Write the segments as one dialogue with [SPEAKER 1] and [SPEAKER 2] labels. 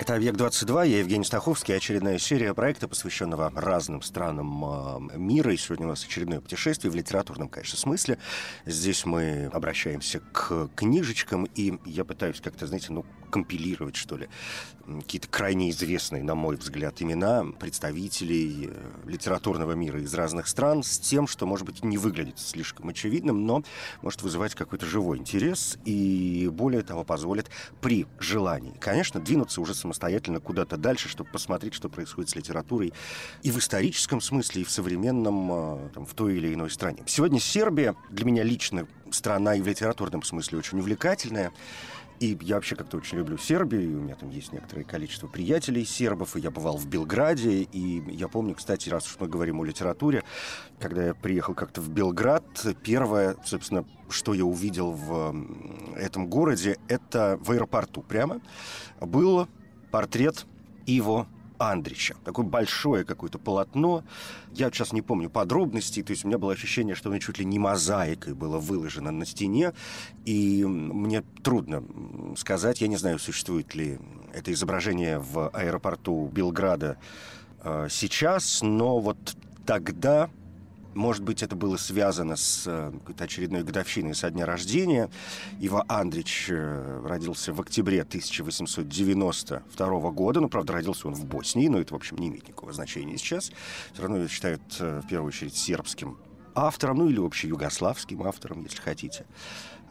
[SPEAKER 1] Это «Объект-22», я Евгений Стаховский, очередная серия проекта, посвященного разным странам мира. И сегодня у нас очередное путешествие в литературном, конечно, смысле. Здесь мы обращаемся к книжечкам, и я пытаюсь как-то, знаете, ну, компилировать, что ли, какие-то крайне известные, на мой взгляд, имена представителей э, литературного мира из разных стран с тем, что, может быть, не выглядит слишком очевидным, но может вызывать какой-то живой интерес и, более того, позволит при желании, конечно, двинуться уже самостоятельно куда-то дальше, чтобы посмотреть, что происходит с литературой и в историческом смысле, и в современном, э, там, в той или иной стране. Сегодня Сербия для меня лично страна и в литературном смысле очень увлекательная. И я вообще как-то очень люблю Сербию, и у меня там есть некоторое количество приятелей сербов, и я бывал в Белграде, и я помню, кстати, раз уж мы говорим о литературе, когда я приехал как-то в Белград, первое, собственно, что я увидел в этом городе, это в аэропорту прямо, был портрет Иво Андрича. Такое большое какое-то полотно. Я сейчас не помню подробностей. То есть у меня было ощущение, что оно чуть ли не мозаикой было выложено на стене. И мне трудно сказать, я не знаю, существует ли это изображение в аэропорту Белграда э, сейчас, но вот тогда может быть, это было связано с э, какой-то очередной годовщиной со дня рождения. Ива Андрич э, родился в октябре 1892 года. Ну, правда, родился он в Боснии, но это, в общем, не имеет никакого значения сейчас. Все равно его считают, э, в первую очередь, сербским автором, ну или вообще югославским автором, если хотите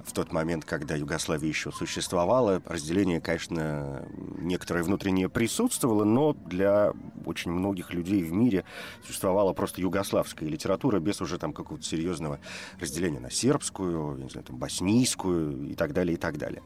[SPEAKER 1] в тот момент, когда Югославия еще существовала, разделение, конечно, некоторое внутреннее присутствовало, но для очень многих людей в мире существовала просто югославская литература без уже там какого-то серьезного разделения на сербскую, я не знаю, там, боснийскую и так далее, и так далее.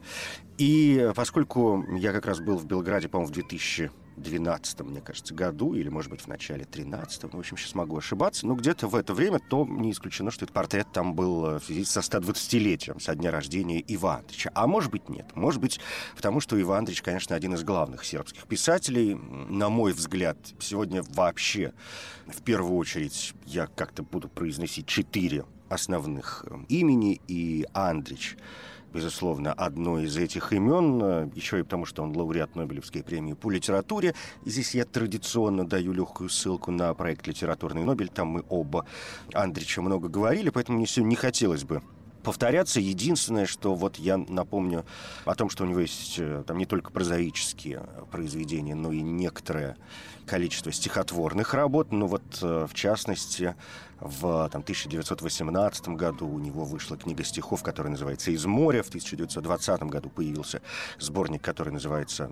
[SPEAKER 1] И поскольку я как раз был в Белграде, по-моему, в 2000 12 мне кажется, году, или, может быть, в начале 13 ну, в общем, сейчас могу ошибаться, но где-то в это время, то не исключено, что этот портрет там был э, в связи со 120-летием, со дня рождения Ива Андровича. А может быть, нет. Может быть, потому что Ива Андрович, конечно, один из главных сербских писателей. На мой взгляд, сегодня вообще, в первую очередь, я как-то буду произносить четыре основных э, имени, и Андрич — безусловно, одно из этих имен, э, еще и потому, что он лауреат Нобелевской премии по литературе. И здесь я традиционно даю легкую ссылку на проект «Литературный Нобель». Там мы оба Андрича много говорили, поэтому мне сегодня не хотелось бы повторяться. Единственное, что вот я напомню о том, что у него есть э, там не только прозаические произведения, но и некоторое количество стихотворных работ. Ну вот, э, в частности, в там, 1918 году у него вышла книга стихов, которая называется «Из моря». В 1920 году появился сборник, который называется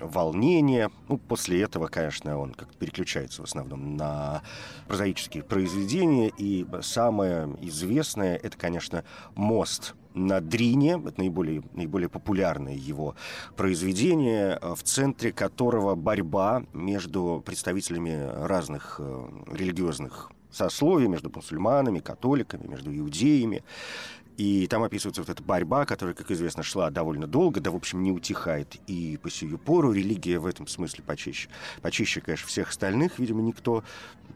[SPEAKER 1] «Волнение». Ну, после этого, конечно, он как переключается в основном на прозаические произведения. И самое известное – это, конечно, «Мост» на Дрине, это наиболее, наиболее популярное его произведение, в центре которого борьба между представителями разных э, религиозных сословий между мусульманами, католиками, между иудеями. И там описывается вот эта борьба, которая, как известно, шла довольно долго, да, в общем, не утихает и по сию пору. Религия в этом смысле почище. Почище, конечно, всех остальных. Видимо, никто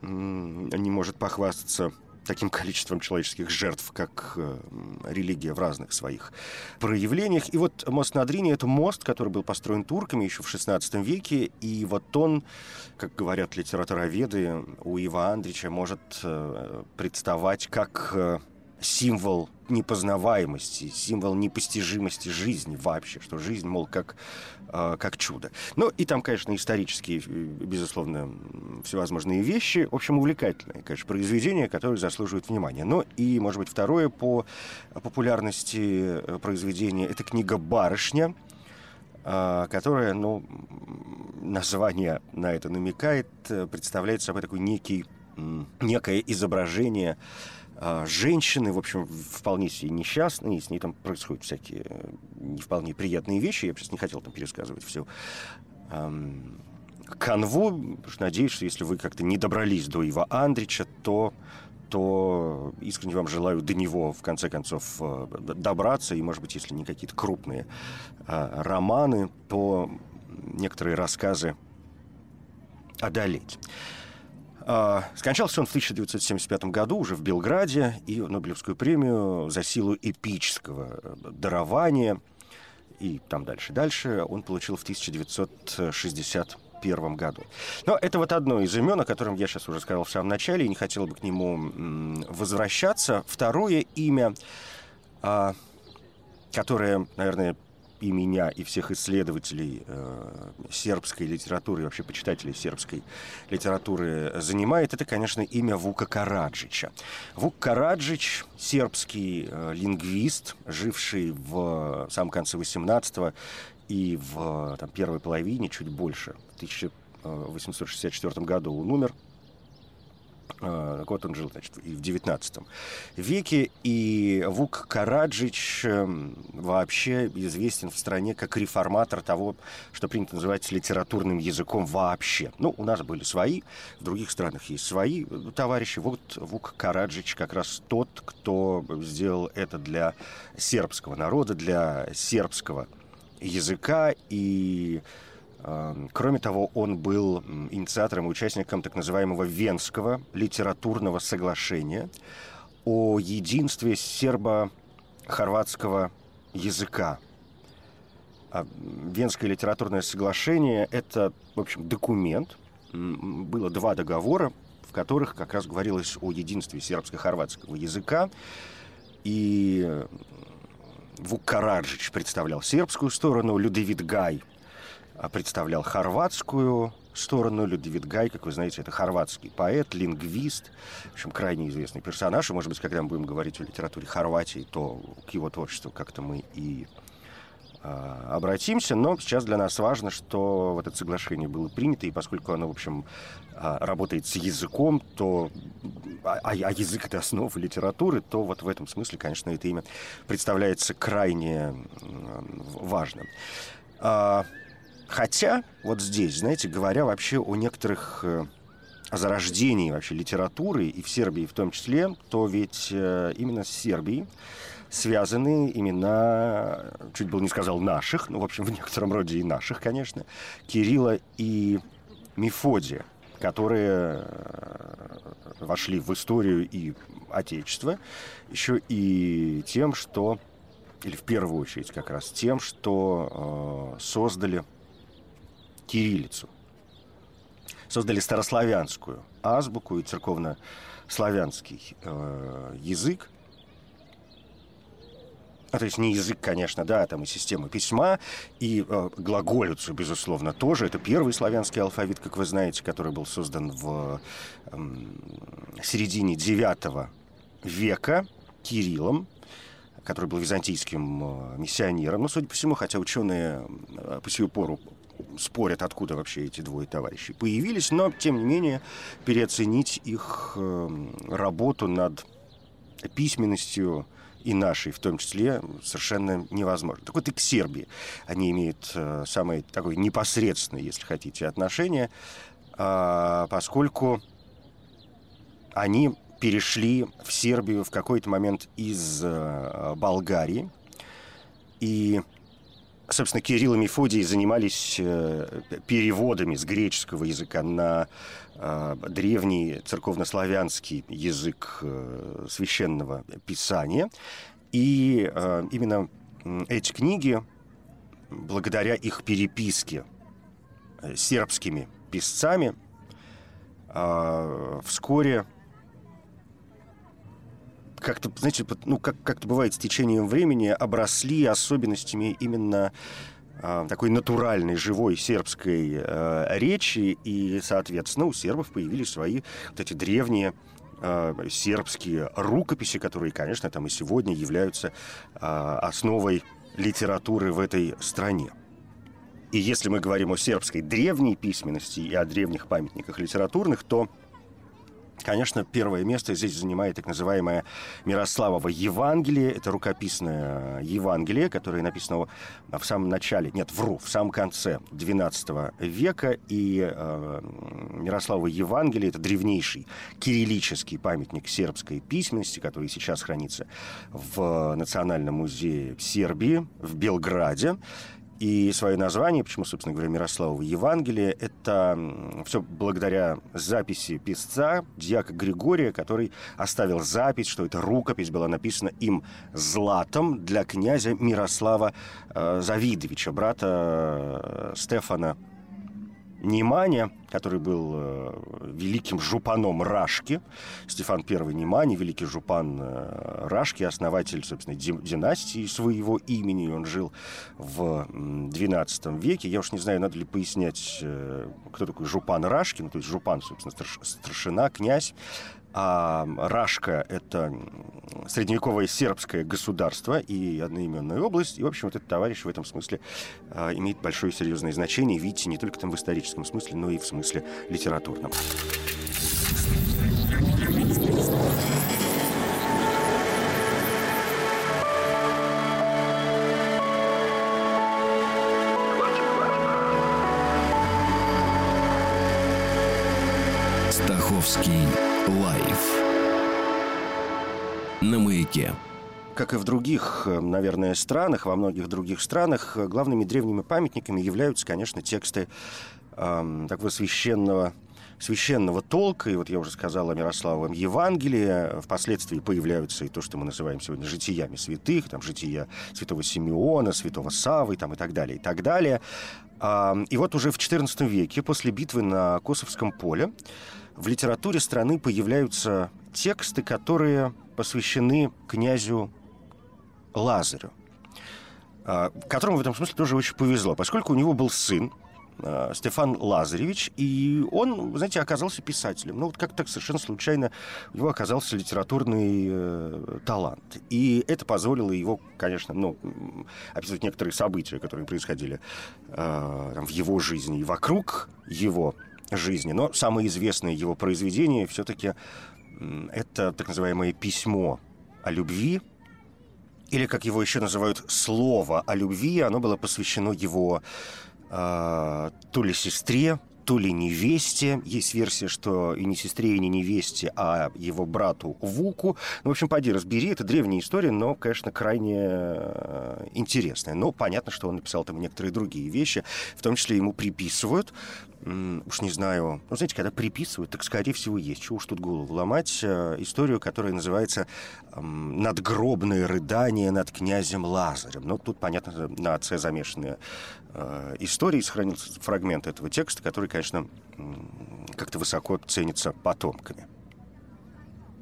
[SPEAKER 1] не может похвастаться таким количеством человеческих жертв, как э, религия в разных своих проявлениях. И вот мост на Адрине — это мост, который был построен турками еще в XVI веке, и вот он, как говорят литературоведы, у Ива Андрича может э, представать как э, символ непознаваемости, символ непостижимости жизни вообще, что жизнь, мол, как, э, как чудо. Ну, и там, конечно, исторические, безусловно, всевозможные вещи. В общем, увлекательное, конечно, произведение, которое заслуживает внимания. Ну, и, может быть, второе по популярности э, произведения – это книга «Барышня», э, которая, ну, название на это намекает, э, представляет собой такой некий, некое изображение а, женщины, в общем, вполне себе несчастные, с ней там происходят всякие э, не вполне приятные вещи. Я просто не хотел там пересказывать всю канву. Надеюсь, что если вы как-то не добрались до Ива Андрича, то то искренне вам желаю до него, в конце концов, э, добраться. И, может быть, если не какие-то крупные а, романы, то некоторые рассказы одолеть. А, скончался он в 1975 году уже в Белграде, и Нобелевскую премию за силу эпического дарования и там дальше-дальше он получил в 1960 1991 году. Но это вот одно из имен, о котором я сейчас уже сказал в самом начале, и не хотел бы к нему возвращаться. Второе имя, а, которое, наверное, и меня, и всех исследователей э, сербской литературы, и вообще почитателей сербской литературы занимает, это, конечно, имя Вука Караджича. Вук Караджич – сербский э, лингвист, живший в самом конце 18 и в там, первой половине, чуть больше, в 1864 году он умер. А, вот он жил, значит, и в 19 веке. И Вук Караджич эм, вообще известен в стране как реформатор того, что принято называть литературным языком вообще. Ну, у нас были свои, в других странах есть свои товарищи. Вот Вук Караджич как раз тот, кто сделал это для сербского народа, для сербского языка и Кроме того, он был инициатором и участником так называемого Венского литературного соглашения о единстве сербо-хорватского языка. А Венское литературное соглашение – это, в общем, документ. Было два договора, в которых как раз говорилось о единстве сербско-хорватского языка. И Вук Караджич представлял сербскую сторону, Людовит Гай представлял хорватскую сторону. Людовит Гай, как вы знаете, это хорватский поэт, лингвист, в общем, крайне известный персонаж. И, может быть, когда мы будем говорить о литературе Хорватии, то к его творчеству как-то мы и а, обратимся, но сейчас для нас важно, что вот это соглашение было принято, и поскольку оно, в общем, а, работает с языком, то, а, а язык — это основа литературы, то вот в этом смысле, конечно, это имя представляется крайне важным. Хотя вот здесь, знаете, говоря вообще о некоторых э, о зарождении вообще литературы, и в Сербии в том числе, то ведь э, именно с Сербией связаны имена, чуть было не сказал наших, ну, в общем, в некотором роде и наших, конечно, Кирилла и Мефодия, которые э, вошли в историю и Отечества, еще и тем, что, или в первую очередь как раз тем, что э, создали кириллицу. Создали старославянскую азбуку и церковно-славянский э, язык, а, то есть не язык, конечно, да, там и система письма, и э, глаголицу, безусловно, тоже. Это первый славянский алфавит, как вы знаете, который был создан в э, середине IX века Кириллом, который был византийским э, миссионером. Ну, судя по всему, хотя ученые э, по сию пору спорят, откуда вообще эти двое товарищей появились, но, тем не менее, переоценить их э, работу над письменностью и нашей в том числе совершенно невозможно. Так вот и к Сербии они имеют э, самое такое непосредственное, если хотите, отношение, э, поскольку они перешли в Сербию в какой-то момент из э, Болгарии. И, собственно, Кирилл и Мефодий занимались э, переводами с греческого языка на э, древний церковнославянский язык э, священного писания. И именно эти книги, благодаря их переписке сербскими писцами, вскоре как-то, знаете, ну, как, как-то бывает с течением времени, обросли особенностями именно э, такой натуральной, живой сербской э, речи, и, соответственно, у сербов появились свои вот эти древние э, сербские рукописи, которые, конечно, там и сегодня являются э, основой литературы в этой стране. И если мы говорим о сербской древней письменности и о древних памятниках литературных, то Конечно, первое место здесь занимает так называемое Мирославово Евангелие. Это рукописное Евангелие, которое написано в самом начале, нет, вру, в самом конце XII века. И э, Мирославово Евангелие – это древнейший кириллический памятник сербской письменности, который сейчас хранится в Национальном музее Сербии в Белграде. И свое название, почему, собственно говоря, Мирославово Евангелие, это все благодаря записи писца, дьяка Григория, который оставил запись, что эта рукопись была написана им златом для князя Мирослава э, Завидовича, брата э, Стефана Неманя, который был э, великим жупаном Рашки, Стефан I Немани, великий жупан э, Рашки, основатель, собственно, династии своего имени, он жил в XII веке. Я уж не знаю, надо ли пояснять, э, кто такой жупан Рашки, ну, то есть жупан, собственно, старшина, князь. А Рашка — это средневековое сербское государство и одноименная область. И, в общем, вот этот товарищ в этом смысле э, имеет большое серьезное значение. Видите, не только там в историческом смысле, но и в смысле литературном.
[SPEAKER 2] Стаховский на маяке.
[SPEAKER 1] Как и в других, наверное, странах, во многих других странах, главными древними памятниками являются, конечно, тексты э, такого священного священного толка, и вот я уже сказал о Мирославовом Евангелии, впоследствии появляются и то, что мы называем сегодня житиями святых, там жития святого Симеона, святого Савы там, и так далее, и так далее. И вот уже в XIV веке, после битвы на Косовском поле, в литературе страны появляются тексты, которые посвящены князю Лазарю, а, которому в этом смысле тоже очень повезло, поскольку у него был сын, а, Стефан Лазаревич, и он, знаете, оказался писателем. Ну, вот как так совершенно случайно у него оказался литературный э, талант. И это позволило его, конечно, ну, описывать некоторые события, которые происходили э, там, в его жизни и вокруг его жизни. Но самое известное его произведение все-таки это так называемое письмо о любви, или, как его еще называют, слово о любви. Оно было посвящено его э, то ли сестре, то ли невесте. Есть версия, что и не сестре, и не невесте, а его брату Вуку. Ну, в общем, поди разбери. Это древняя история, но, конечно, крайне э, интересная. Но понятно, что он написал там некоторые другие вещи. В том числе ему приписывают уж не знаю, ну, знаете, когда приписывают, так, скорее всего, есть. Чего уж тут голову ломать. Э, историю, которая называется «Надгробное рыдание над князем Лазарем». Ну, тут, понятно, на отце замешанные э, истории. Сохранился фрагмент этого текста, который, конечно, как-то высоко ценится потомками.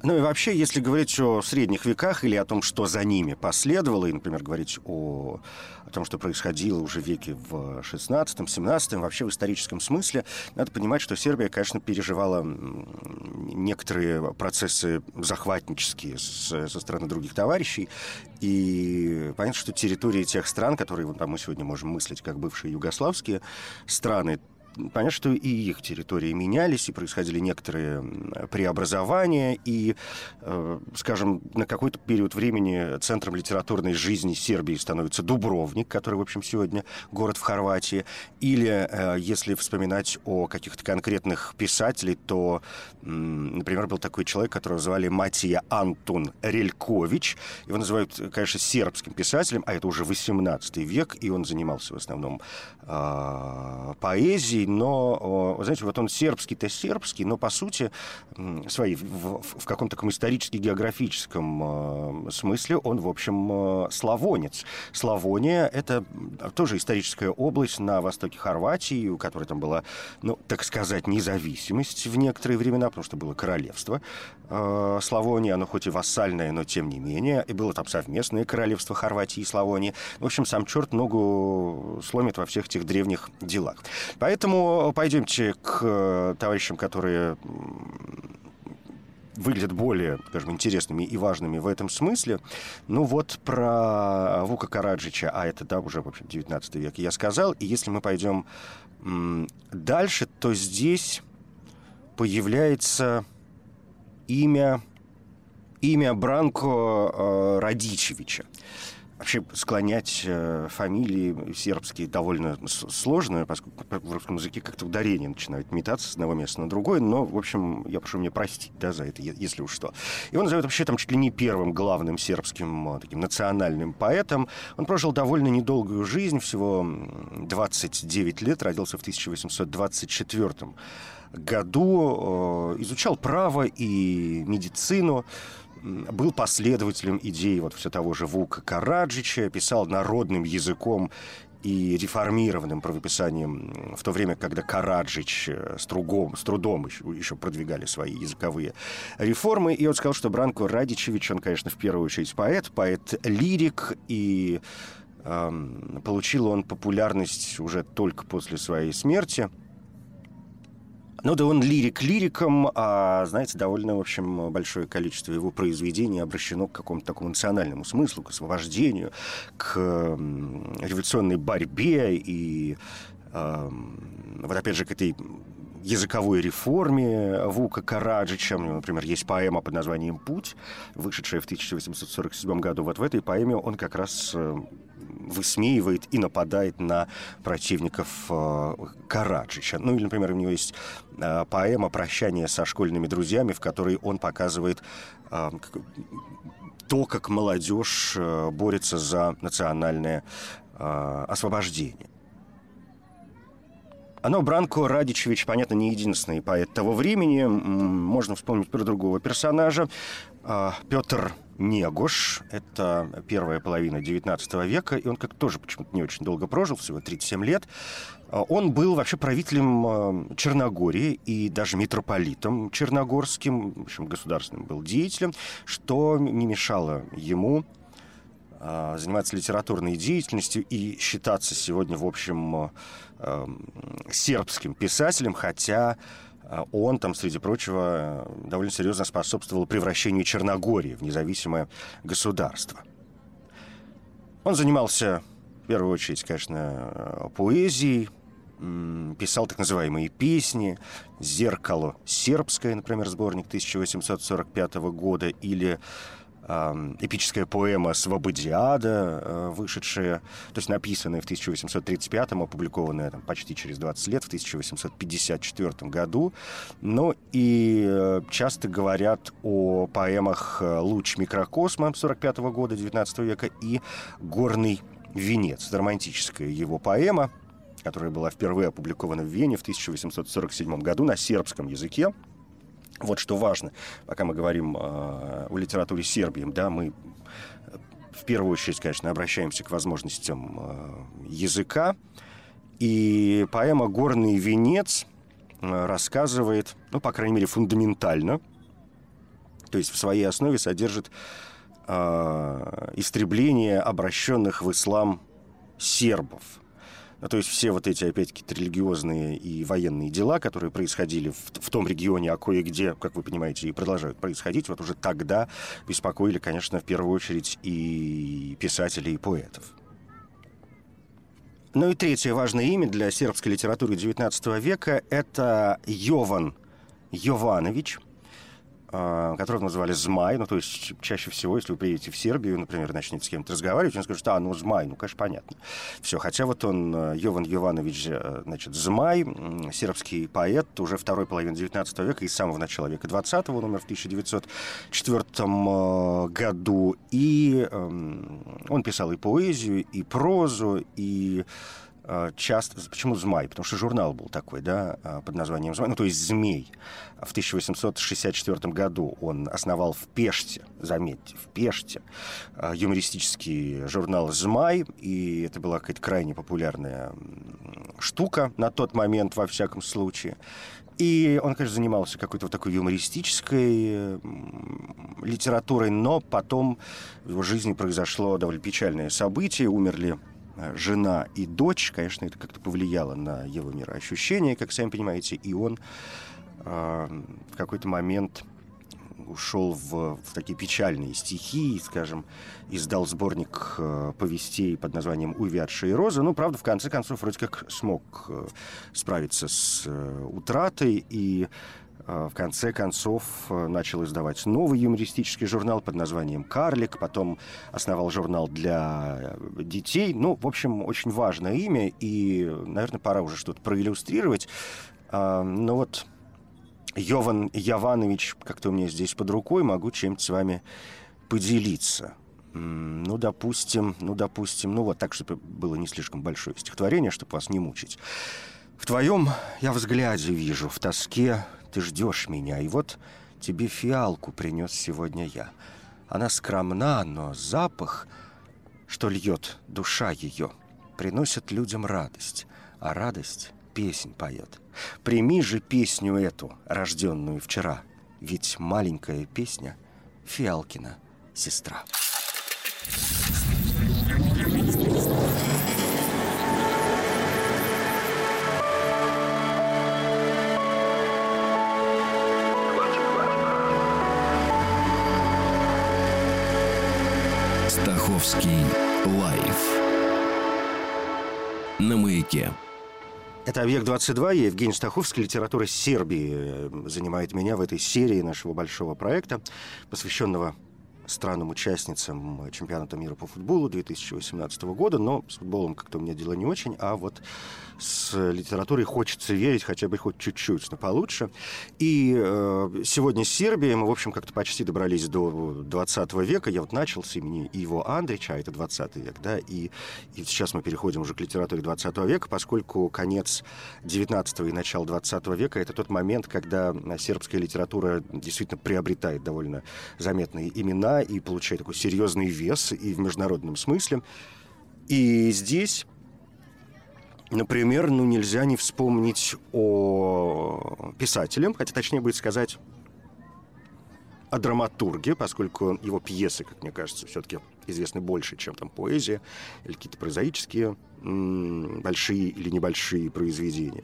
[SPEAKER 1] Ну и вообще, если говорить о средних веках или о том, что за ними последовало, и, например, говорить о, о том, что происходило уже в веке в 16-17, вообще в историческом смысле, надо понимать, что Сербия, конечно, переживала некоторые процессы захватнические с, со стороны других товарищей, и понятно, что территории тех стран, которые вот, мы сегодня можем мыслить как бывшие югославские страны, понятно, что и их территории менялись, и происходили некоторые преобразования, и, э, скажем, на какой-то период времени центром литературной жизни Сербии становится Дубровник, который, в общем, сегодня город в Хорватии, или, э, если вспоминать о каких-то конкретных писателей, то, например, был такой человек, которого звали Матия Антон Релькович, его называют, конечно, сербским писателем, а это уже 18 век, и он занимался в основном э, поэзией, но, знаете, вот он сербский-то сербский, но по сути своей, в, в каком-то таком исторически-географическом э, смысле он, в общем, э, славонец. Славония — это тоже историческая область на востоке Хорватии, у которой там была, ну, так сказать, независимость в некоторые времена, потому что было королевство э, Славонии, оно хоть и вассальное, но тем не менее, и было там совместное королевство Хорватии и Славонии. В общем, сам черт ногу сломит во всех этих древних делах. Поэтому Поэтому пойдемте к э, товарищам, которые выглядят более, скажем, интересными и важными в этом смысле. Ну вот про Вука Караджича, а это, да, уже, в общем, 19 век, я сказал. И если мы пойдем дальше, то здесь появляется имя, имя Бранко э, Радичевича. Вообще склонять э, фамилии сербские довольно сложно, поскольку в русском языке как-то ударение начинают метаться с одного места на другое, но, в общем, я прошу меня простить да, за это, если уж что. Его называют вообще там чуть ли не первым главным сербским э, таким национальным поэтом. Он прожил довольно недолгую жизнь, всего 29 лет, родился в 1824 году, э, изучал право и медицину, был последователем идей вот все того же Вука Караджича, писал народным языком и реформированным правописанием в то время, когда Караджич э, с, другом, с трудом еще, еще продвигали свои языковые реформы. И он сказал, что Бранко Радичевич, он, конечно, в первую очередь поэт, поэт-лирик, и эм, получил он популярность уже только после своей смерти – ну да он лирик лириком, а, знаете, довольно, в общем, большое количество его произведений обращено к какому-то такому национальному смыслу, к освобождению, к революционной борьбе и э, вот опять же к этой языковой реформе Вука Караджича. Например, есть поэма под названием «Путь», вышедшая в 1847 году. Вот в этой поэме он как раз э, высмеивает и нападает на противников э, Караджича. Ну или, например, у него есть э, поэма «Прощание со школьными друзьями», в которой он показывает э, то, как молодежь борется за национальное освобождение. Но Бранко Радичевич, понятно, не единственный поэт того времени. Можно вспомнить про другого персонажа. Петр Негуш. Это первая половина XIX века, и он как тоже почему-то не очень долго прожил, всего 37 лет. А, он был вообще правителем а, Черногории и даже митрополитом черногорским, в общем, государственным был деятелем, что не мешало ему а, заниматься литературной деятельностью и считаться сегодня, в общем, сербским писателем, хотя он там, среди прочего, довольно серьезно способствовал превращению Черногории в независимое государство. Он занимался, в первую очередь, конечно, поэзией, писал так называемые песни, «Зеркало сербское», например, сборник 1845 года, или эпическая поэма «Свободиада», э, вышедшая, то есть написанная в 1835-м, опубликованная там, почти через 20 лет, в 1854 году. Ну и э, часто говорят о поэмах э, «Луч микрокосма» 45 -го года 19 века и «Горный венец». Романтическая его поэма, которая была впервые опубликована в Вене в 1847 году на сербском языке. Вот что важно, пока мы говорим э, о литературе Сербии, да, мы в первую очередь, конечно, обращаемся к возможностям э, языка. И поэма «Горный венец» э, рассказывает, ну, по крайней мере, фундаментально, то есть в своей основе содержит э, истребление обращенных в ислам сербов – то есть все вот эти, опять-таки, религиозные и военные дела, которые происходили в, в том регионе, а кое-где, как вы понимаете, и продолжают происходить, вот уже тогда беспокоили, конечно, в первую очередь и писателей, и поэтов. Ну и третье важное имя для сербской литературы XIX века – это Йован Йованович – а, которого называли Змай, ну, то есть чаще всего, если вы приедете в Сербию, например, начнете с кем-то разговаривать, он скажет, а, ну, Змай, ну, конечно, понятно. Все, хотя вот он, э, Йован Йованович, э, значит, Змай, сербский поэт, уже второй половины 19 века и с самого начала века 20 он умер в 1904 э, году, и эм, он писал и поэзию, и прозу, и часто... Почему «Змай»? Потому что журнал был такой, да, э, под названием «Змай», ну, то есть «Змей». В 1864 году он основал в Пеште, заметьте, в Пеште, э, юмористический журнал «Змай», и это была какая-то крайне популярная штука на тот момент, во всяком случае. И он, конечно, занимался какой-то вот такой юмористической литературой, но потом в его жизни произошло довольно печальное событие. Умерли Э, жена и дочь, конечно, это как-то повлияло на его мироощущение, как сами понимаете, и он э, в какой-то момент ушел в, в такие печальные стихи, скажем, издал сборник э, повестей под названием «Увядшие розы». Ну, правда, в конце концов, вроде как смог э, справиться с э, утратой, и в конце концов начал издавать новый юмористический журнал под названием «Карлик», потом основал журнал для детей. Ну, в общем, очень важное имя, и, наверное, пора уже что-то проиллюстрировать. Ну вот Йован Яванович как-то у меня здесь под рукой, могу чем-то с вами поделиться. Ну, допустим, ну, допустим, ну вот так, чтобы было не слишком большое стихотворение, чтобы вас не мучить. В твоем я взгляде вижу, в тоске ты ждешь меня, и вот тебе фиалку принес сегодня я. Она скромна, но запах, что льет душа ее, приносит людям радость, а радость песнь поет. Прими же песню эту, рожденную вчера, ведь маленькая песня — Фиалкина сестра.
[SPEAKER 2] Стаховский лайф на маяке.
[SPEAKER 1] Это «Объект-22». Я Евгений Стаховский. Литература Сербии э, занимает меня в этой серии нашего большого проекта, посвященного странам-участницам чемпионата мира по футболу 2018 года, но с футболом как-то у меня дела не очень, а вот с литературой хочется верить хотя бы хоть чуть-чуть, но получше. И э, сегодня с Сербией мы, в общем, как-то почти добрались до 20 века. Я вот начал с имени Иво Андрича, а это 20 век, да, и, и сейчас мы переходим уже к литературе 20 века, поскольку конец 19 и начало 20 века — это тот момент, когда сербская литература действительно приобретает довольно заметные имена и получает такой серьезный вес и в международном смысле. И здесь Например, ну нельзя не вспомнить о писателе, хотя точнее будет сказать о драматурге, поскольку его пьесы, как мне кажется, все-таки известны больше, чем там поэзия или какие-то прозаические большие или небольшие произведения.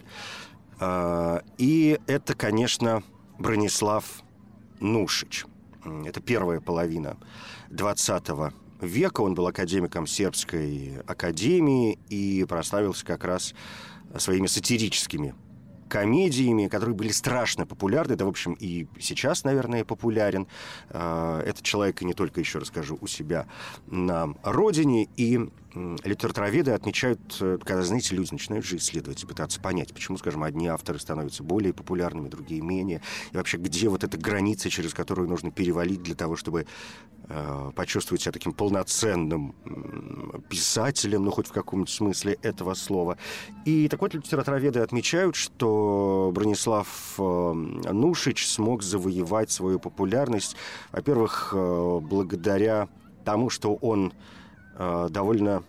[SPEAKER 1] А, и это, конечно, Бронислав Нушич. Это первая половина 20 века. Он был академиком сербской академии и прославился как раз своими сатирическими комедиями, которые были страшно популярны. Да, в общем, и сейчас, наверное, популярен. А, этот человек, и не только, еще расскажу, у себя на родине. И литературоведы отмечают, э, когда, знаете, люди начинают же исследовать, пытаться понять, почему, скажем, одни авторы становятся более популярными, другие менее. И вообще, где вот эта граница, через которую нужно перевалить для того, чтобы почувствовать себя таким полноценным э, писателем, ну, хоть в каком-нибудь смысле этого слова. И так вот, литературоведы отмечают, что Бронислав э, Нушич смог завоевать свою популярность, во-первых, э, благодаря тому, что он Э, довольно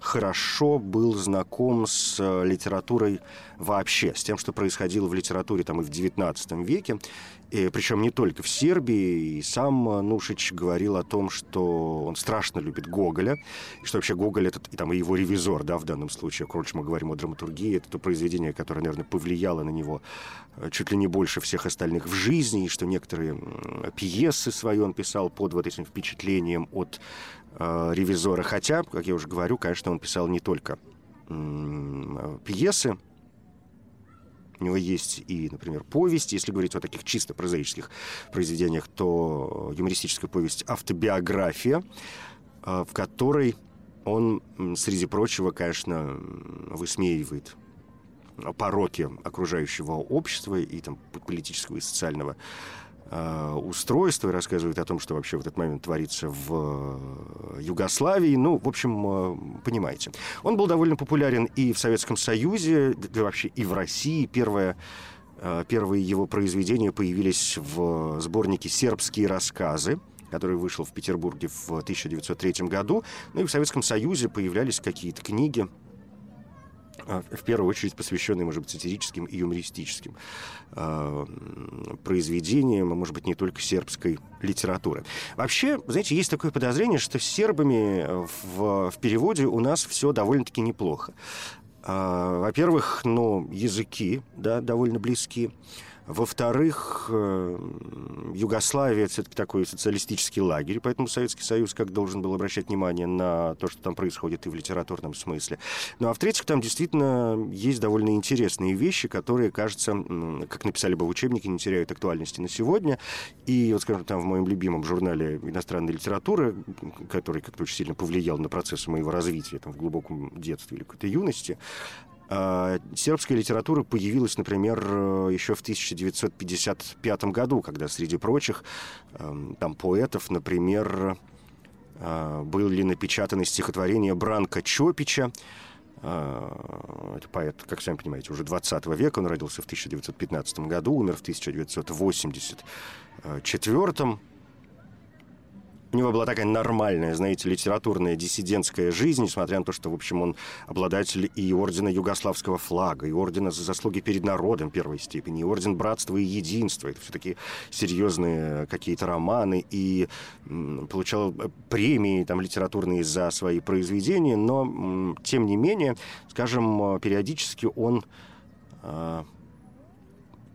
[SPEAKER 1] хорошо был знаком с э, литературой вообще, с тем, что происходило в литературе там и в XIX веке. И, причем не только в Сербии. И сам э, Нушич говорил о том, что он страшно любит Гоголя, и что вообще Гоголь это и, там, и его ревизор, да, в данном случае. Короче, мы говорим о драматургии. Это то произведение, которое, наверное, повлияло на него чуть ли не больше всех остальных в жизни, и что некоторые пьесы свои он писал под вот этим впечатлением от э, ревизора. Хотя, как я уже говорю, конечно, он писал не только э, пьесы, у него есть и, например, повесть. Если говорить о таких чисто прозаических произведениях, то юмористическая повесть «Автобиография», э, в которой он, среди прочего, конечно, высмеивает пороки окружающего общества и там, политического и социального Э, устройства и рассказывает о том, что вообще в этот момент творится в э, Югославии. Ну, в общем, э, понимаете. Он был довольно популярен и в Советском Союзе, да вообще и в России. Первое Первые его произведения появились в сборнике «Сербские рассказы», который вышел в Петербурге в 1903 году. Ну и в Советском Союзе появлялись какие-то книги, в первую очередь посвященный, может быть, сатирическим и юмористическим э, произведениям, а может быть, не только сербской литературы. Вообще, знаете, есть такое подозрение, что с сербами в, в переводе у нас все довольно-таки неплохо. Э, во-первых, ну, языки, да, довольно близки. Во-вторых, э, Югославия – все-таки такой социалистический лагерь, поэтому Советский Союз как должен был обращать внимание на то, что там происходит и в литературном смысле. Ну а в-третьих, там действительно есть довольно интересные вещи, которые, кажется, как написали бы в учебнике, не теряют актуальности на сегодня. И вот, скажем, там в моем любимом журнале иностранной литературы, который как-то очень сильно повлиял на процессы моего развития там, в глубоком детстве или какой-то юности, сербская литература появилась, например, э, еще в 1955 году, когда среди прочих эм, там поэтов, например, э, были напечатаны стихотворения Бранка Чопича, э, это поэт, как сами понимаете, уже 20 века. Он родился в 1915 году, умер в 1984. У него была такая нормальная, знаете, литературная диссидентская жизнь, несмотря на то, что, в общем, он обладатель и ордена Югославского флага, и ордена за заслуги перед народом первой степени, и орден братства и единства. Это все-таки серьезные какие-то романы, и получал э, премии там, литературные за свои произведения, но, тем не менее, скажем, э, периодически он а,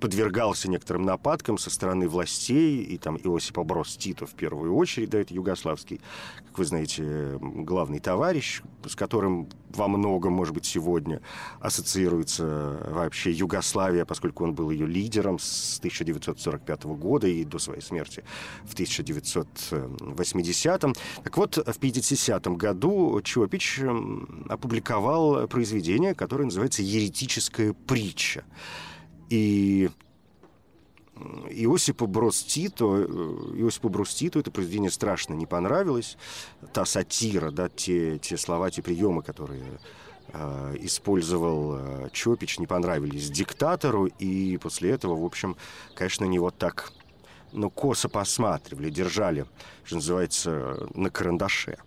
[SPEAKER 1] подвергался некоторым нападкам со стороны властей, и там Иосипа Брос Тито в первую очередь, да, это югославский, как вы знаете, главный товарищ, с которым во многом, может быть, сегодня ассоциируется вообще Югославия, поскольку он был ее лидером с 1945 года и до своей смерти в 1980. Так вот, в 1950 году Чопич опубликовал произведение, которое называется «Еретическая притча». И Иосипу Брос Тито, э, Иосипу Брос Тито это произведение страшно не понравилось. Та сатира, да, те, те слова, те приемы, которые э, использовал э, Чопич, не понравились диктатору. И после этого, в общем, конечно, не вот так, ну, косо посматривали, держали, что называется, на карандаше.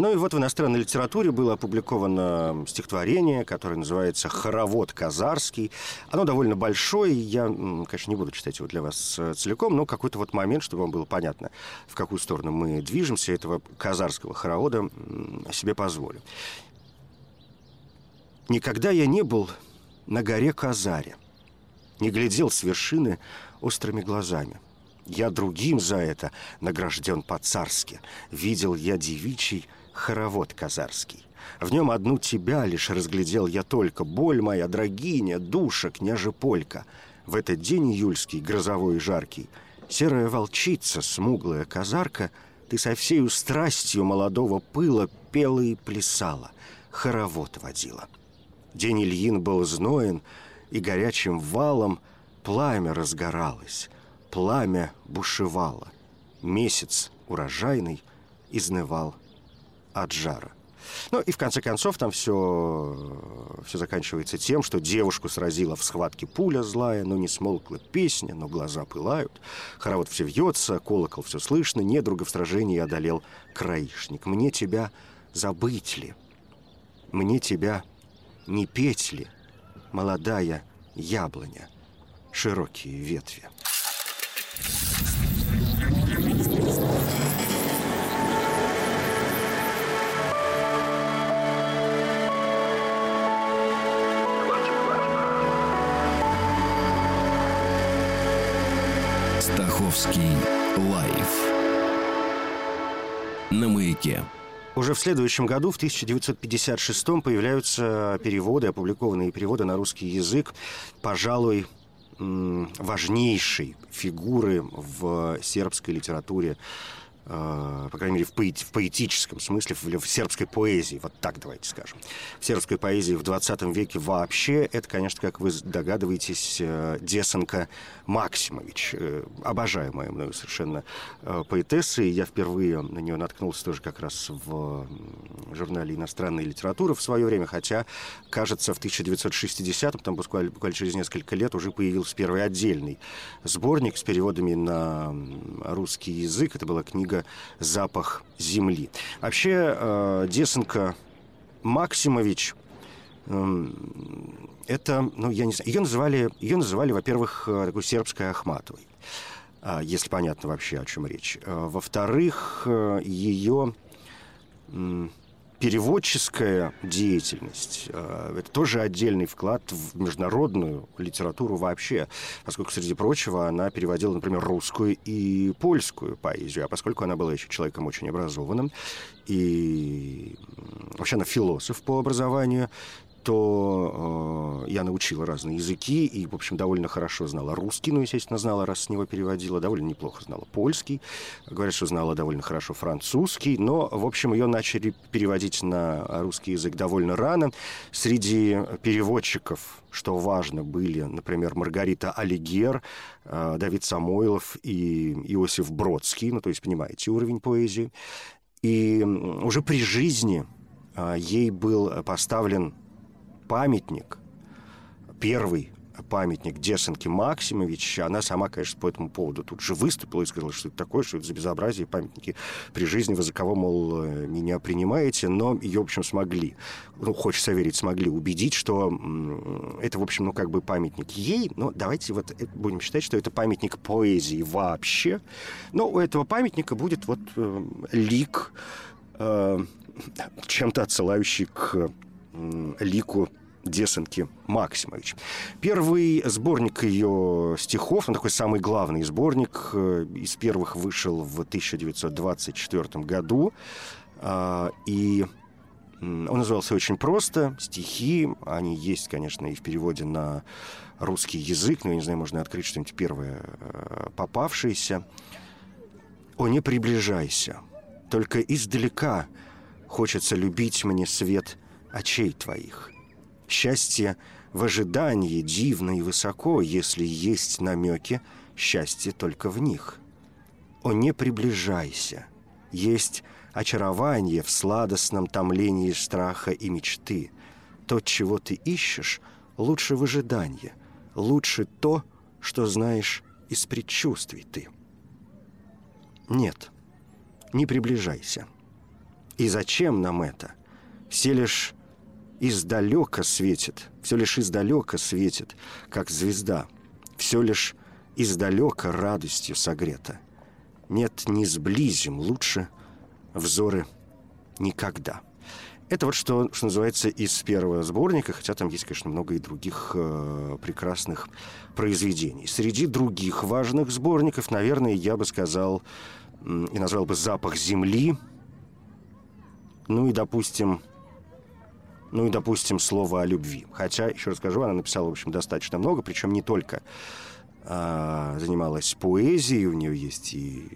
[SPEAKER 1] Ну и вот в иностранной литературе было опубликовано стихотворение, которое называется «Хоровод казарский». Оно довольно большое, я, конечно, не буду читать его для вас э, целиком, но какой-то вот момент, чтобы вам было понятно, в какую сторону мы движемся, этого казарского хоровода себе позволю. Никогда я не был на горе Казаре, не глядел с вершины острыми глазами. Я другим за это награжден по-царски. Видел я девичий хоровод казарский. В нем одну тебя лишь разглядел я только, боль моя, драгиня, душа, княже Полька. В этот день июльский, грозовой и жаркий, серая волчица, смуглая казарка, ты со всею страстью молодого пыла пела и плясала, хоровод водила. День Ильин был зноен, и горячим валом пламя разгоралось, пламя бушевало. Месяц урожайный изнывал от жара. Ну и в конце концов там все, все заканчивается тем, что девушку сразила в схватке пуля злая, но не смолкла песня, но глаза пылают. Хоровод все вьется, колокол все слышно, недруга в сражении одолел краишник. Мне тебя забыть ли? Мне тебя не петь ли? Молодая яблоня, широкие ветви.
[SPEAKER 2] Московский лайф на маяке.
[SPEAKER 1] Уже в следующем году, в 1956 появляются переводы, опубликованные переводы на русский язык, пожалуй, важнейшей фигуры в сербской литературе по крайней мере, в, поэти в поэтическом смысле, в, в сербской поэзии, вот так давайте скажем. В сербской поэзии в 20 веке вообще, это, конечно, как вы догадываетесь, э, Десенко Максимович, э, обожаемая мною совершенно поэтесса, и я впервые на нее наткнулся тоже как раз в журнале «Иностранная литература» в свое время, хотя, кажется, в 1960-м, там буквально, буквально через несколько лет, уже появился первый отдельный сборник с переводами на русский язык. Это была книга «Запах земли». Вообще, э, Десенко Максимович эм, это, ну, я не знаю, ее называли, ее называли, во-первых, э, такой сербской Ахматовой, э, если понятно вообще, о чем речь. Во-вторых, ее переводческая деятельность э, это тоже отдельный вклад в международную литературу вообще, поскольку, среди прочего, она переводила, например, русскую и польскую поэзию, а поскольку она была еще человеком очень образованным, и вообще она философ по образованию, то э, я научила разные языки и, в общем, довольно хорошо знала русский, ну, естественно, знала, раз с него переводила, довольно неплохо знала польский, говорят, что знала довольно хорошо французский, но, в общем, ее начали переводить на русский язык довольно рано. Среди переводчиков, что важно, были, например, Маргарита Алигер, э, Давид Самойлов и Иосиф Бродский, ну, то есть, понимаете, уровень поэзии. И уже при жизни э, ей был поставлен памятник, первый памятник Десенке Максимович, она сама, конечно, по этому поводу тут же выступила и сказала, что это такое, что это за безобразие, памятники при жизни, вы за кого, мол, меня принимаете, но ее, в общем, смогли, ну, хочется верить, смогли убедить, что это, в общем, ну, как бы памятник ей, но давайте вот будем считать, что это памятник поэзии вообще, но у этого памятника будет вот э, лик, э, чем-то отсылающий к э, лику Десенки Максимович. Первый сборник ее стихов, он такой самый главный сборник, э, из первых вышел в 1924 году. А, и он назывался очень просто «Стихи». Они есть, конечно, и в переводе на русский язык, но, я не знаю, можно открыть что-нибудь первое э, попавшееся. «О, не приближайся, только издалека хочется любить мне свет очей твоих». Счастье в ожидании дивно и высоко, если есть намеки, счастье только в них. О, не приближайся! Есть очарование в сладостном томлении страха и мечты. То, чего ты ищешь, лучше в ожидании, лучше то, что знаешь из предчувствий ты. Нет, не приближайся. И зачем нам это? Все лишь издалека светит, все лишь издалека светит, как звезда, все лишь издалека радостью согрето. Нет, не сблизим, лучше взоры никогда. Это вот что, что называется из первого сборника, хотя там есть, конечно, много и других э, прекрасных произведений. Среди других важных сборников, наверное, я бы сказал и назвал бы «Запах земли», ну и, допустим, ну и, допустим, слово о любви. Хотя, еще раз скажу, она написала, в общем, достаточно много, причем не только а, занималась поэзией, у нее есть и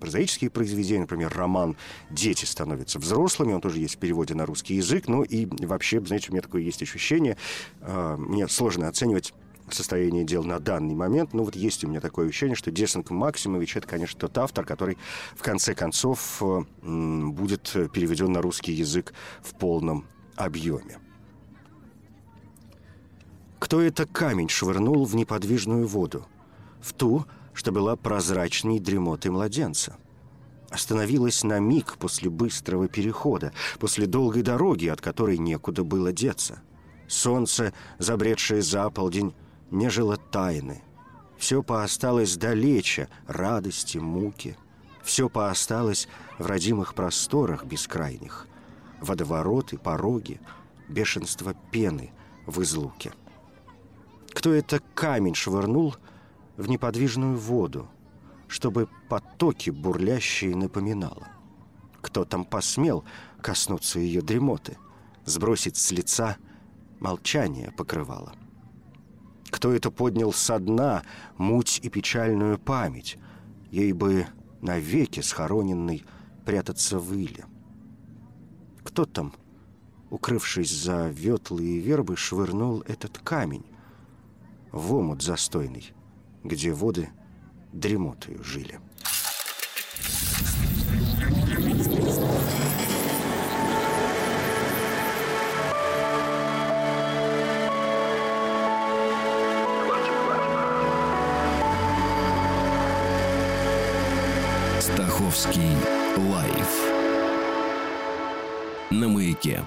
[SPEAKER 1] прозаические произведения, например, роман «Дети становятся взрослыми», он тоже есть в переводе на русский язык, ну и вообще, знаете, у меня такое есть ощущение, а, мне сложно оценивать состояние дел на данный момент. Но вот есть у меня такое ощущение, что Десенко Максимович это, конечно, тот автор, который в конце концов будет переведен на русский язык в полном объеме. Кто это камень швырнул в неподвижную воду? В ту, что была прозрачней дремоты младенца. Остановилась на миг после быстрого перехода, после долгой дороги, от которой некуда было деться. Солнце, забредшее за полдень, нежило тайны. Все поосталось далече радости, муки. Все поосталось в родимых просторах бескрайних водовороты, пороги, бешенство пены в излуке. Кто это камень швырнул в неподвижную воду, чтобы потоки бурлящие напоминало? Кто там посмел коснуться ее дремоты, сбросить с лица молчание покрывало? Кто это поднял со дна муть и печальную память, ей бы навеки схороненный прятаться в иле? Кто там, укрывшись за ветлы и вербы, швырнул этот камень в омут застойный, где воды дремотою жили?
[SPEAKER 2] Маяке.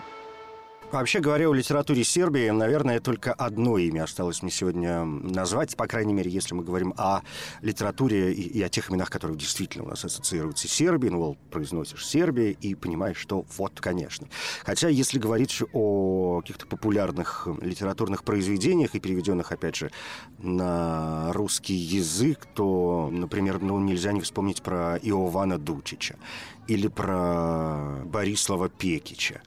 [SPEAKER 1] Вообще говоря, о литературе Сербии, наверное, только одно имя осталось мне сегодня назвать, по крайней мере, если мы говорим о литературе и, и о тех именах, которые действительно у нас ассоциируются с Сербией, ну, вот, произносишь Сербия и понимаешь, что вот, конечно. Хотя, если говорить о каких-то популярных литературных произведениях и переведенных, опять же, на русский язык, то, например, ну, нельзя не вспомнить про Иована Дучича или про Борислава Пекича.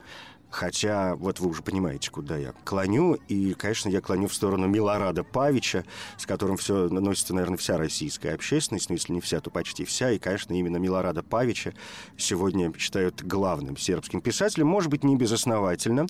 [SPEAKER 1] Хотя, вот вы уже понимаете, куда я клоню. И, конечно, я клоню в сторону Милорада Павича, с которым все носится, наверное, вся российская общественность. Ну, если не вся, то почти вся. И, конечно, именно Милорада Павича сегодня считают главным сербским писателем. Может быть, не безосновательно.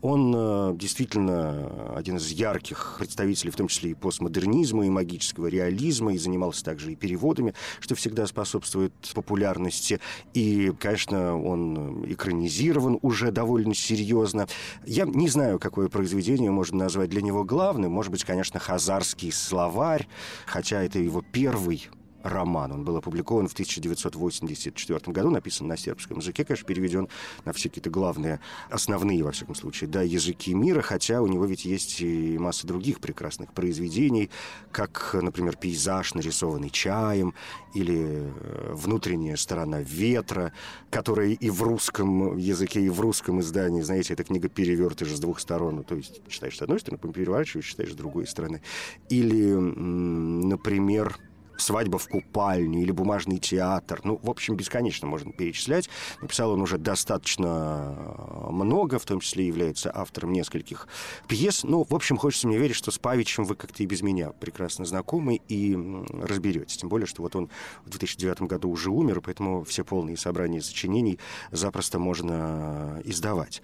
[SPEAKER 1] Он э, действительно один из ярких представителей, в том числе и постмодернизма, и магического реализма, и занимался также и переводами, что всегда способствует популярности. И, конечно, он экранизирован уже довольно серьезно. Я не знаю, какое произведение можно назвать для него главным. Может быть, конечно, «Хазарский словарь», хотя это его первый роман. Он был опубликован в 1984 году, написан на сербском языке, конечно, переведен на все какие-то главные, основные, во всяком случае, да, языки мира, хотя у него ведь есть и масса других прекрасных произведений, как, например, пейзаж, нарисованный чаем, или э, внутренняя сторона ветра, которая и в русском языке, и в русском издании, знаете, эта книга перевертыш с двух сторон, ну, то есть читаешь с одной стороны, переворачиваешь, читаешь с другой стороны. Или, например, «Свадьба в купальне» или «Бумажный театр». Ну, в общем, бесконечно можно перечислять. Написал он уже достаточно э, много, в том числе является автором нескольких пьес. Ну, в общем, хочется мне верить, что с Павичем вы как-то и без меня прекрасно знакомы и разберетесь. Тем более, что вот он в 2009 году уже умер, поэтому все полные собрания сочинений запросто можно издавать.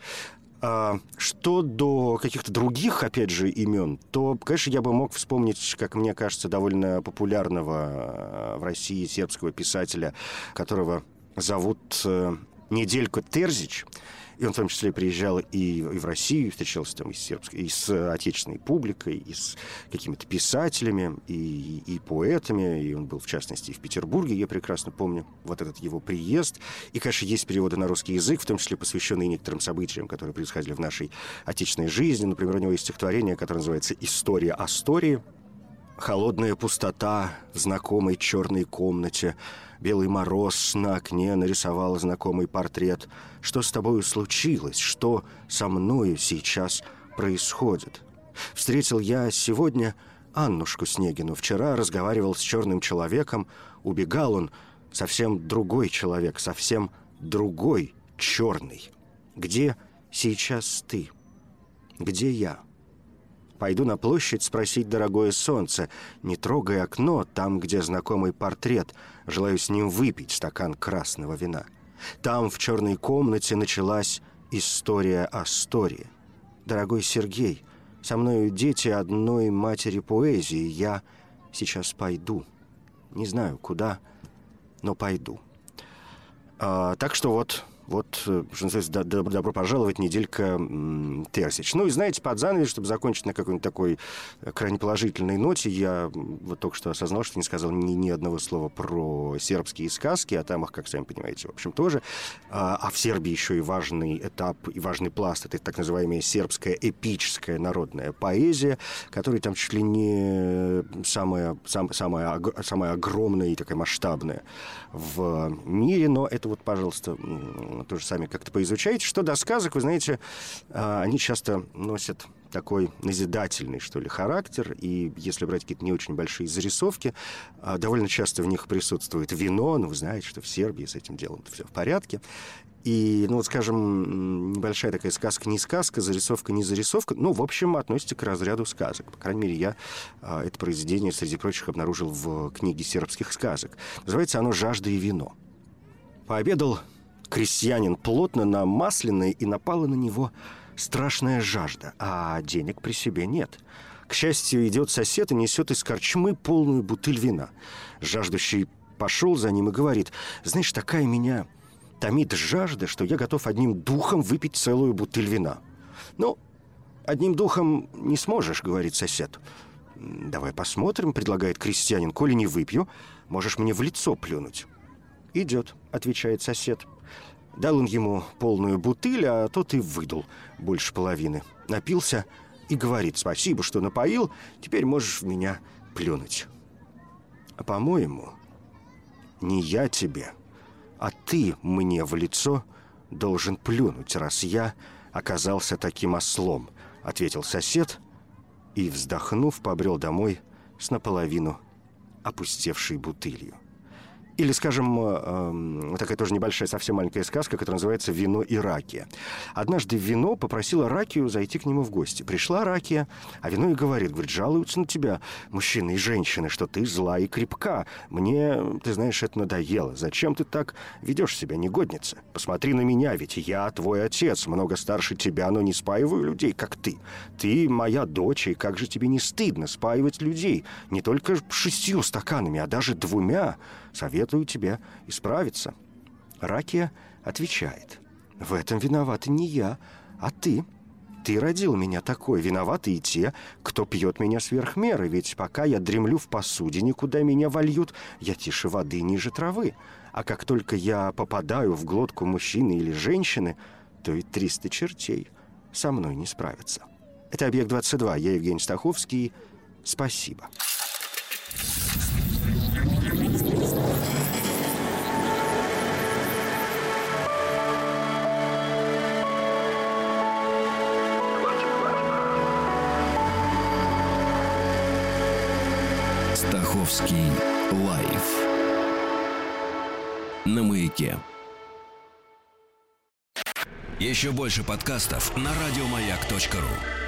[SPEAKER 1] А что до каких-то других, опять же, имен, то, конечно, я бы мог вспомнить, как мне кажется, довольно популярного э, в России сербского писателя, которого зовут э, Неделько Терзич. И он в том числе приезжал и, и в Россию, встречался там и с, сербской, и с отечественной публикой, и с какими-то писателями, и, и, и поэтами. И он был, в частности, и в Петербурге, я прекрасно помню вот этот его приезд. И, конечно, есть переводы на русский язык, в том числе посвященные некоторым событиям, которые происходили в нашей отечественной жизни. Например, у него есть стихотворение, которое называется «История о истории». Холодная пустота в знакомой черной комнате — Белый мороз на окне нарисовал знакомый портрет. Что с тобою случилось? Что со мною сейчас происходит? Встретил я сегодня Аннушку Снегину. Вчера разговаривал с черным человеком. Убегал он. Совсем другой человек, совсем другой черный. Где сейчас ты? Где я?» Пойду на площадь спросить дорогое солнце. Не трогай окно, там, где знакомый портрет. Желаю с ним выпить стакан красного вина. Там, в черной комнате, началась история о истории. Дорогой Сергей, со мною дети одной матери поэзии. Я сейчас пойду. Не знаю, куда, но пойду. А, так что вот вот, э, что называется, добро пожаловать, неделька Терсич. Ну и знаете, под занавес, чтобы закончить на какой-нибудь такой э, крайне положительной ноте, я вот только что осознал, что не сказал ни, ни одного слова про сербские сказки, а там их, как сами понимаете, в общем, тоже. А, а в Сербии еще и важный этап, и важный пласт, это так называемая сербская эпическая народная поэзия, которая там чуть ли не самая, сам, самая, самая огромная и такая масштабная в мире, но это вот, пожалуйста, тоже сами как-то поизучаете. Что до сказок, вы знаете, а, они часто носят такой назидательный, что ли, характер. И если брать какие-то не очень большие зарисовки, а, довольно часто в них присутствует вино. Ну, вы знаете, что в Сербии с этим делом все в порядке. И, ну вот, скажем, небольшая такая сказка не сказка, зарисовка не зарисовка, ну, в общем, относится к разряду сказок. По крайней мере, я а, это произведение, среди прочих, обнаружил в книге сербских сказок. Называется оно «Жажда и вино». Пообедал крестьянин плотно на масляное, и напала на него страшная жажда, а денег при себе нет. К счастью, идет сосед и несет из корчмы полную бутыль вина. Жаждущий пошел за ним и говорит, «Знаешь, такая меня томит жажда, что я готов одним духом выпить целую бутыль вина». «Ну, одним духом не сможешь», — говорит сосед. «Давай посмотрим», — предлагает крестьянин. «Коли не выпью, можешь мне в лицо плюнуть». «Идет», — отвечает сосед. Дал он ему полную бутыль, а тот и выдал больше половины. Напился и говорит, спасибо, что напоил, теперь можешь в меня плюнуть. А по-моему, не я тебе, а ты мне в лицо должен плюнуть, раз я оказался таким ослом, ответил сосед и, вздохнув, побрел домой с наполовину опустевшей бутылью. Или, скажем, э, такая тоже небольшая, совсем маленькая сказка, которая называется «Вино и ракия». Однажды вино попросила ракию зайти к нему в гости. Пришла ракия, а вино и говорит, говорит, жалуются на тебя мужчины и женщины, что ты зла и крепка. Мне, ты знаешь, это надоело. Зачем ты так ведешь себя, негодница? Посмотри на меня, ведь я твой отец, много старше тебя, но не спаиваю людей, как ты. Ты моя дочь, и как же тебе не стыдно спаивать людей? Не только шестью стаканами, а даже двумя. Советую тебе исправиться. Ракия отвечает. В этом виновата не я, а ты. Ты родил меня такой. Виноваты и те, кто пьет меня сверх меры. Ведь пока я дремлю в посудине, куда меня вольют, я тише воды ниже травы. А как только я попадаю в глотку мужчины или женщины, то и 300 чертей со мной не справятся. Это «Объект-22». Я Евгений Стаховский. Спасибо.
[SPEAKER 2] Стаховский лайф на маяке. Еще больше подкастов на радиомаяк.ру.